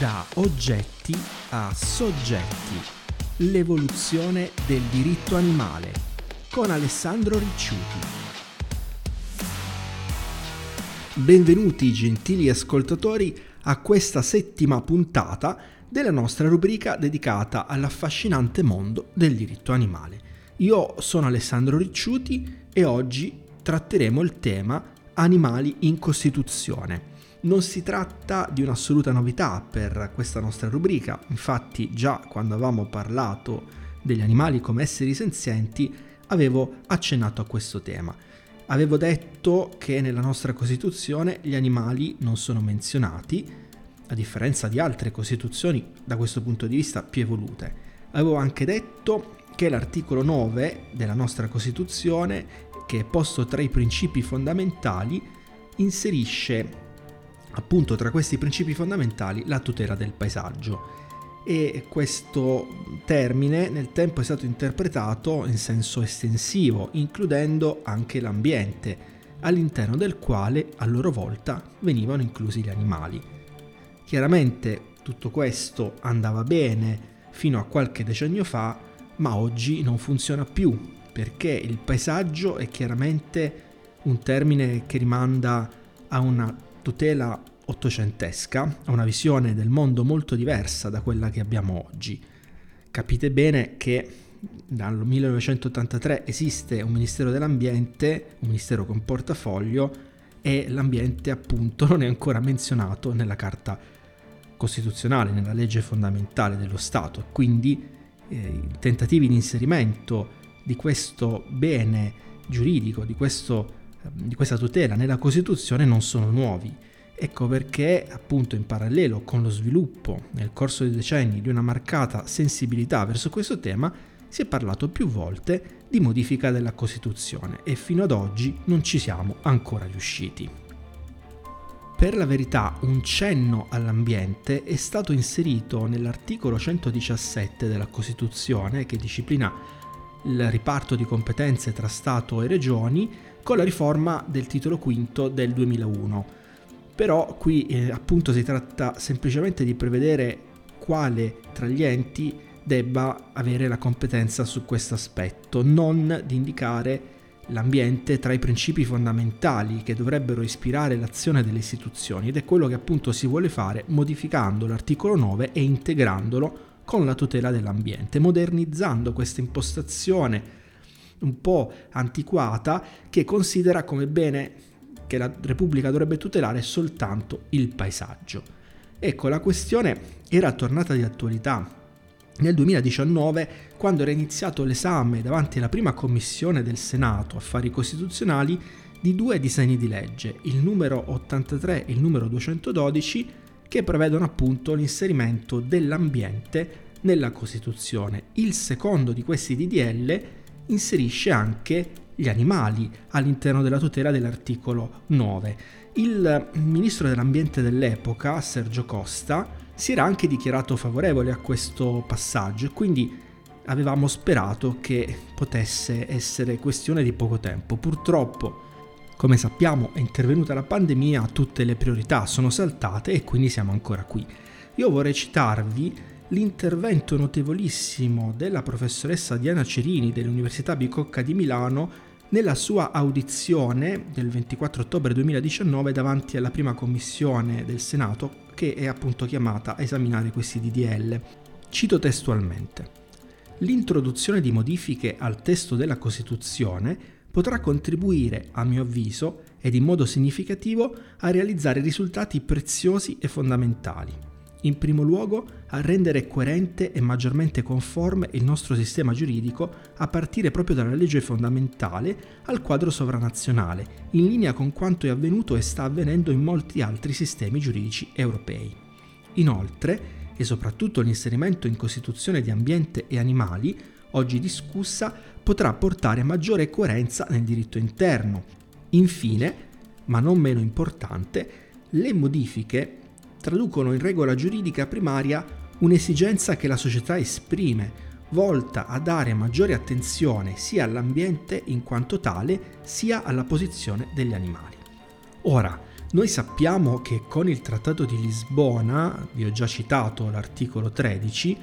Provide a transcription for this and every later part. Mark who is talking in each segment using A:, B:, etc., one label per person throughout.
A: Da oggetti a soggetti. L'evoluzione del diritto animale con Alessandro Ricciuti. Benvenuti gentili ascoltatori a questa settima puntata della nostra rubrica dedicata all'affascinante mondo del diritto animale. Io sono Alessandro Ricciuti e oggi tratteremo il tema animali in Costituzione. Non si tratta di un'assoluta novità per questa nostra rubrica, infatti già quando avevamo parlato degli animali come esseri senzienti avevo accennato a questo tema. Avevo detto che nella nostra Costituzione gli animali non sono menzionati, a differenza di altre Costituzioni da questo punto di vista più evolute. Avevo anche detto che l'articolo 9 della nostra Costituzione, che è posto tra i principi fondamentali, inserisce appunto tra questi principi fondamentali la tutela del paesaggio e questo termine nel tempo è stato interpretato in senso estensivo, includendo anche l'ambiente, all'interno del quale a loro volta venivano inclusi gli animali. Chiaramente tutto questo andava bene fino a qualche decennio fa, ma oggi non funziona più, perché il paesaggio è chiaramente un termine che rimanda a una tutela ottocentesca, a una visione del mondo molto diversa da quella che abbiamo oggi. Capite bene che dal 1983 esiste un Ministero dell'Ambiente, un Ministero con portafoglio e l'ambiente appunto non è ancora menzionato nella Carta Costituzionale, nella legge fondamentale dello Stato. Quindi eh, i tentativi di inserimento di questo bene giuridico, di, questo, eh, di questa tutela nella Costituzione non sono nuovi Ecco perché appunto in parallelo con lo sviluppo nel corso dei decenni di una marcata sensibilità verso questo tema si è parlato più volte di modifica della Costituzione e fino ad oggi non ci siamo ancora riusciti. Per la verità un cenno all'ambiente è stato inserito nell'articolo 117 della Costituzione che disciplina il riparto di competenze tra Stato e Regioni con la riforma del titolo V del 2001 però qui eh, appunto si tratta semplicemente di prevedere quale tra gli enti debba avere la competenza su questo aspetto, non di indicare l'ambiente tra i principi fondamentali che dovrebbero ispirare l'azione delle istituzioni. Ed è quello che appunto si vuole fare modificando l'articolo 9 e integrandolo con la tutela dell'ambiente, modernizzando questa impostazione un po' antiquata che considera come bene che la Repubblica dovrebbe tutelare soltanto il paesaggio. Ecco, la questione era tornata di attualità nel 2019 quando era iniziato l'esame davanti alla prima commissione del Senato Affari Costituzionali di due disegni di legge, il numero 83 e il numero 212, che prevedono appunto l'inserimento dell'ambiente nella Costituzione. Il secondo di questi DDL inserisce anche gli animali all'interno della tutela dell'articolo 9. Il ministro dell'ambiente dell'epoca, Sergio Costa, si era anche dichiarato favorevole a questo passaggio e quindi avevamo sperato che potesse essere questione di poco tempo. Purtroppo, come sappiamo, è intervenuta la pandemia, tutte le priorità sono saltate e quindi siamo ancora qui. Io vorrei citarvi l'intervento notevolissimo della professoressa Diana Cerini dell'Università Bicocca di Milano nella sua audizione del 24 ottobre 2019 davanti alla prima commissione del Senato che è appunto chiamata a esaminare questi DDL. Cito testualmente. L'introduzione di modifiche al testo della Costituzione potrà contribuire, a mio avviso, ed in modo significativo, a realizzare risultati preziosi e fondamentali in primo luogo a rendere coerente e maggiormente conforme il nostro sistema giuridico a partire proprio dalla legge fondamentale al quadro sovranazionale, in linea con quanto è avvenuto e sta avvenendo in molti altri sistemi giuridici europei. Inoltre, e soprattutto l'inserimento in Costituzione di ambiente e animali, oggi discussa, potrà portare maggiore coerenza nel diritto interno. Infine, ma non meno importante, le modifiche traducono in regola giuridica primaria un'esigenza che la società esprime, volta a dare maggiore attenzione sia all'ambiente in quanto tale, sia alla posizione degli animali. Ora, Noi sappiamo che con il Trattato di Lisbona, vi ho già citato l'articolo 13,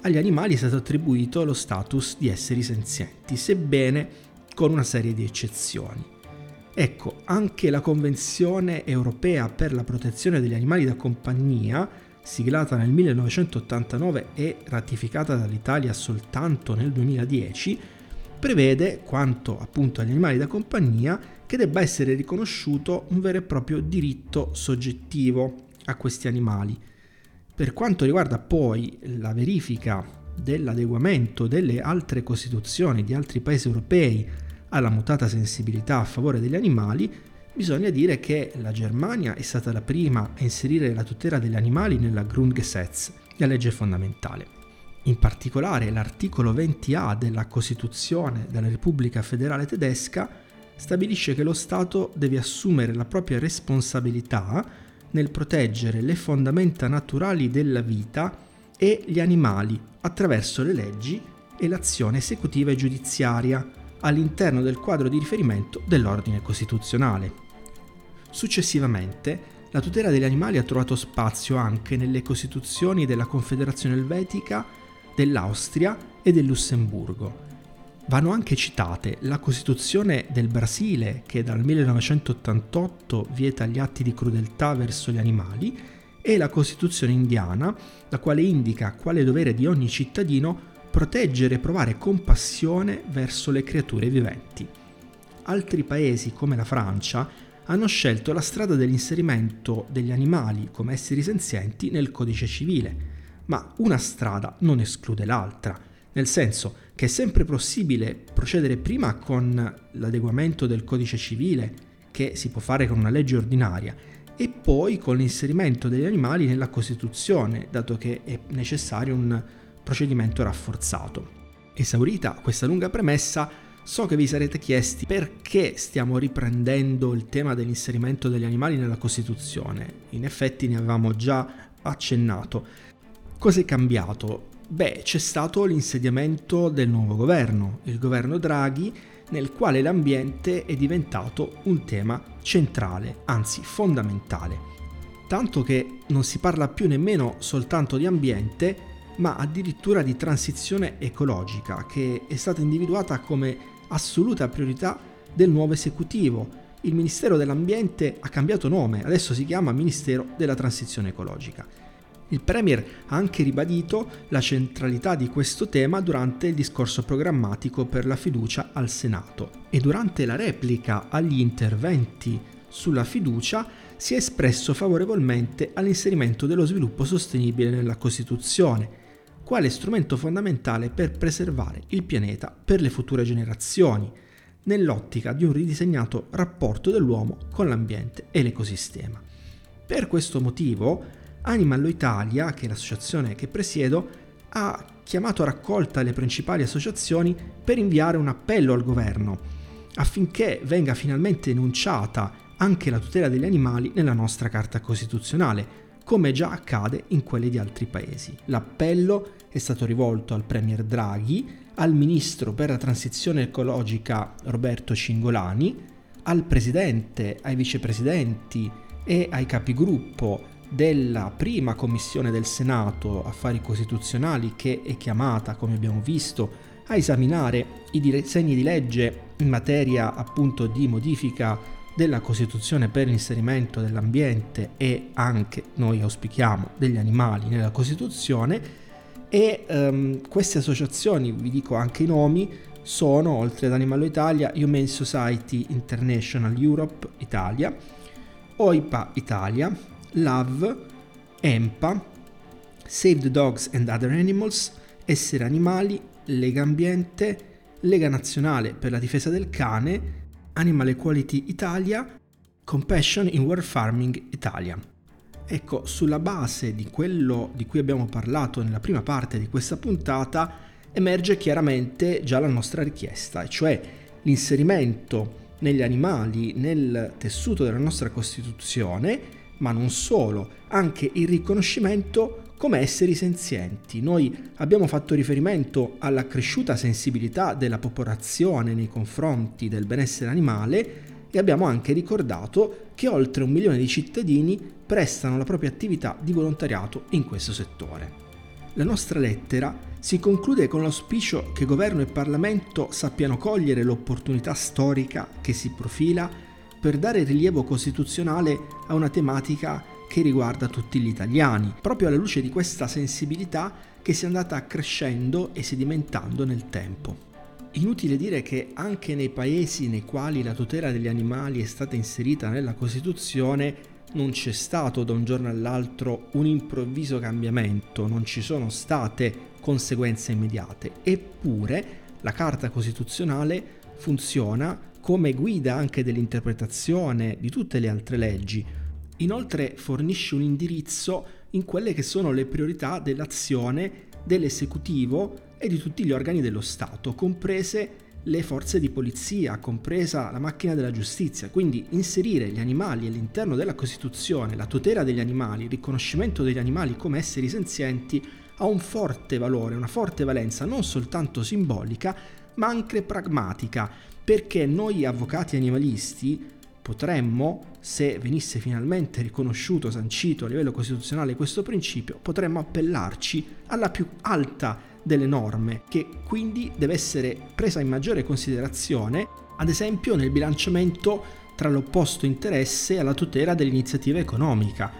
A: agli animali è stato attribuito lo status di esseri senzienti, sebbene con una serie di eccezioni. Ecco, anche la Convenzione europea per la protezione degli animali da compagnia, siglata nel 1989 e ratificata dall'Italia soltanto nel 2010, prevede, quanto appunto agli animali da compagnia, che debba essere riconosciuto un vero e proprio diritto soggettivo a questi animali. Per quanto riguarda poi la verifica dell'adeguamento delle altre costituzioni di altri paesi europei alla mutata sensibilità a favore degli animali, bisogna dire che la Germania è stata la prima a inserire la tutela degli animali nella Grundgesetz, la legge fondamentale. In particolare l'articolo 20a della Costituzione della Repubblica Federale Tedesca stabilisce che lo Stato deve assumere la propria responsabilità nel proteggere le fondamenta naturali della vita e gli animali attraverso le leggi e l'azione esecutiva e giudiziaria all'interno del quadro di riferimento dell'ordine costituzionale. Successivamente, la tutela degli animali ha trovato spazio anche nelle costituzioni della Confederazione Elvetica, dell'Austria e del Lussemburgo, Vanno anche citate la Costituzione del Brasile, che dal 1988 vieta gli atti di crudeltà verso gli animali, e la Costituzione indiana, la quale indica quale dovere di ogni cittadino proteggere e provare compassione verso le creature viventi. Altri paesi, come la Francia, hanno scelto la strada dell'inserimento degli animali come esseri senzienti nel codice civile, ma una strada non esclude l'altra, nel senso che è sempre possibile procedere prima con l'adeguamento del codice civile, che si può fare con una legge ordinaria, e poi con l'inserimento degli animali nella Costituzione, dato che è necessario un procedimento rafforzato. Esaurita questa lunga premessa, so che vi sarete chiesti perché stiamo riprendendo il tema dell'inserimento degli animali nella Costituzione. In effetti ne avevamo già accennato. Cos'è cambiato? Beh, c'è stato l'insediamento del nuovo governo, il governo Draghi, nel quale l'ambiente è diventato un tema centrale, anzi fondamentale. Tanto che non si parla più nemmeno soltanto di ambiente, ma addirittura di transizione ecologica, che è stata individuata come assoluta priorità del nuovo esecutivo. Il Ministero dell'Ambiente ha cambiato nome, adesso si chiama Ministero della Transizione Ecologica. Il Premier ha anche ribadito la centralità di questo tema durante il discorso programmatico per la fiducia al Senato e durante la replica agli interventi sulla fiducia si è espresso favorevolmente all'inserimento dello sviluppo sostenibile nella Costituzione, quale strumento fondamentale per preservare il pianeta per le future generazioni, nell'ottica di un ridisegnato rapporto dell'uomo con l'ambiente e l'ecosistema. Per questo motivo, Animallo Italia, che è l'associazione che presiedo, ha chiamato a raccolta le principali associazioni per inviare un appello al governo affinché venga finalmente enunciata anche la tutela degli animali nella nostra Carta Costituzionale, come già accade in quelle di altri paesi. L'appello è stato rivolto al Premier Draghi, al Ministro per la Transizione Ecologica Roberto Cingolani, al Presidente, ai Vicepresidenti e ai capigruppo della prima commissione del Senato Affari Costituzionali che è chiamata, come abbiamo visto, a esaminare i disegni di legge in materia appunto di modifica della Costituzione per l'inserimento dell'ambiente e anche, noi auspichiamo, degli animali nella Costituzione e um, queste associazioni, vi dico anche i nomi, sono, oltre ad Animalo Italia, Humane Society International Europe Italia, OIPA Italia, Love, EMPA, Save the Dogs and Other Animals, Essere Animali, Lega Ambiente, Lega Nazionale per la Difesa del Cane, Animal Equality Italia, Compassion in World Farming Italia. Ecco, sulla base di quello di cui abbiamo parlato nella prima parte di questa puntata, emerge chiaramente già la nostra richiesta, cioè l'inserimento negli animali nel tessuto della nostra Costituzione ma non solo, anche il riconoscimento come esseri senzienti. Noi abbiamo fatto riferimento alla cresciuta sensibilità della popolazione nei confronti del benessere animale e abbiamo anche ricordato che oltre un milione di cittadini prestano la propria attività di volontariato in questo settore. La nostra lettera si conclude con l'auspicio che governo e Parlamento sappiano cogliere l'opportunità storica che si profila per dare rilievo costituzionale a una tematica che riguarda tutti gli italiani, proprio alla luce di questa sensibilità che si è andata crescendo e sedimentando nel tempo. Inutile dire che anche nei paesi nei quali la tutela degli animali è stata inserita nella Costituzione non c'è stato da un giorno all'altro un improvviso cambiamento, non ci sono state conseguenze immediate, eppure la Carta Costituzionale funziona come guida anche dell'interpretazione di tutte le altre leggi. Inoltre fornisce un indirizzo in quelle che sono le priorità dell'azione dell'esecutivo e di tutti gli organi dello Stato, comprese le forze di polizia, compresa la macchina della giustizia. Quindi inserire gli animali all'interno della Costituzione, la tutela degli animali, il riconoscimento degli animali come esseri senzienti ha un forte valore, una forte valenza non soltanto simbolica, ma anche pragmatica, perché noi avvocati animalisti potremmo, se venisse finalmente riconosciuto, sancito a livello costituzionale questo principio, potremmo appellarci alla più alta delle norme, che quindi deve essere presa in maggiore considerazione, ad esempio nel bilanciamento tra l'opposto interesse alla tutela dell'iniziativa economica.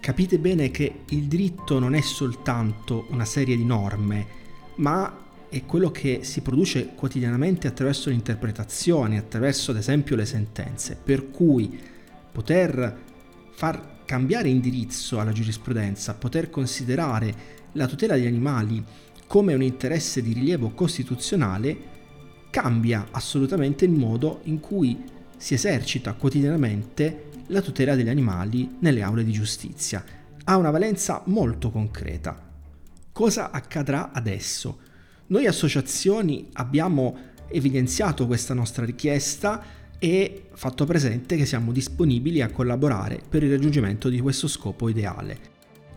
A: Capite bene che il diritto non è soltanto una serie di norme, ma è quello che si produce quotidianamente attraverso l'interpretazione, attraverso ad esempio le sentenze, per cui poter far cambiare indirizzo alla giurisprudenza, poter considerare la tutela degli animali come un interesse di rilievo costituzionale cambia assolutamente il modo in cui si esercita quotidianamente la tutela degli animali nelle aule di giustizia. Ha una valenza molto concreta. Cosa accadrà adesso? Noi associazioni abbiamo evidenziato questa nostra richiesta e fatto presente che siamo disponibili a collaborare per il raggiungimento di questo scopo ideale.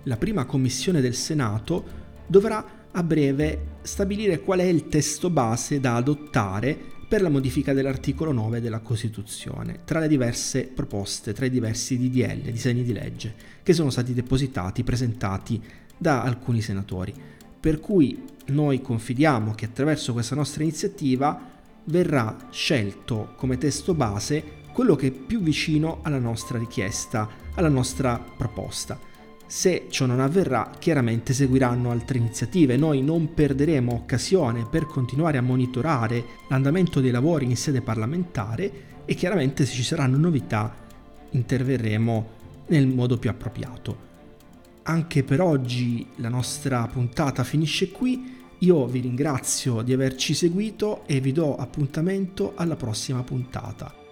A: La prima commissione del Senato dovrà a breve stabilire qual è il testo base da adottare per la modifica dell'articolo 9 della Costituzione, tra le diverse proposte, tra i diversi DDL, disegni di legge, che sono stati depositati, presentati da alcuni senatori. Per cui noi confidiamo che attraverso questa nostra iniziativa verrà scelto come testo base quello che è più vicino alla nostra richiesta, alla nostra proposta. Se ciò non avverrà, chiaramente seguiranno altre iniziative. Noi non perderemo occasione per continuare a monitorare l'andamento dei lavori in sede parlamentare e chiaramente se ci saranno novità interverremo nel modo più appropriato. Anche per oggi la nostra puntata finisce qui. Io vi ringrazio di averci seguito e vi do appuntamento alla prossima puntata.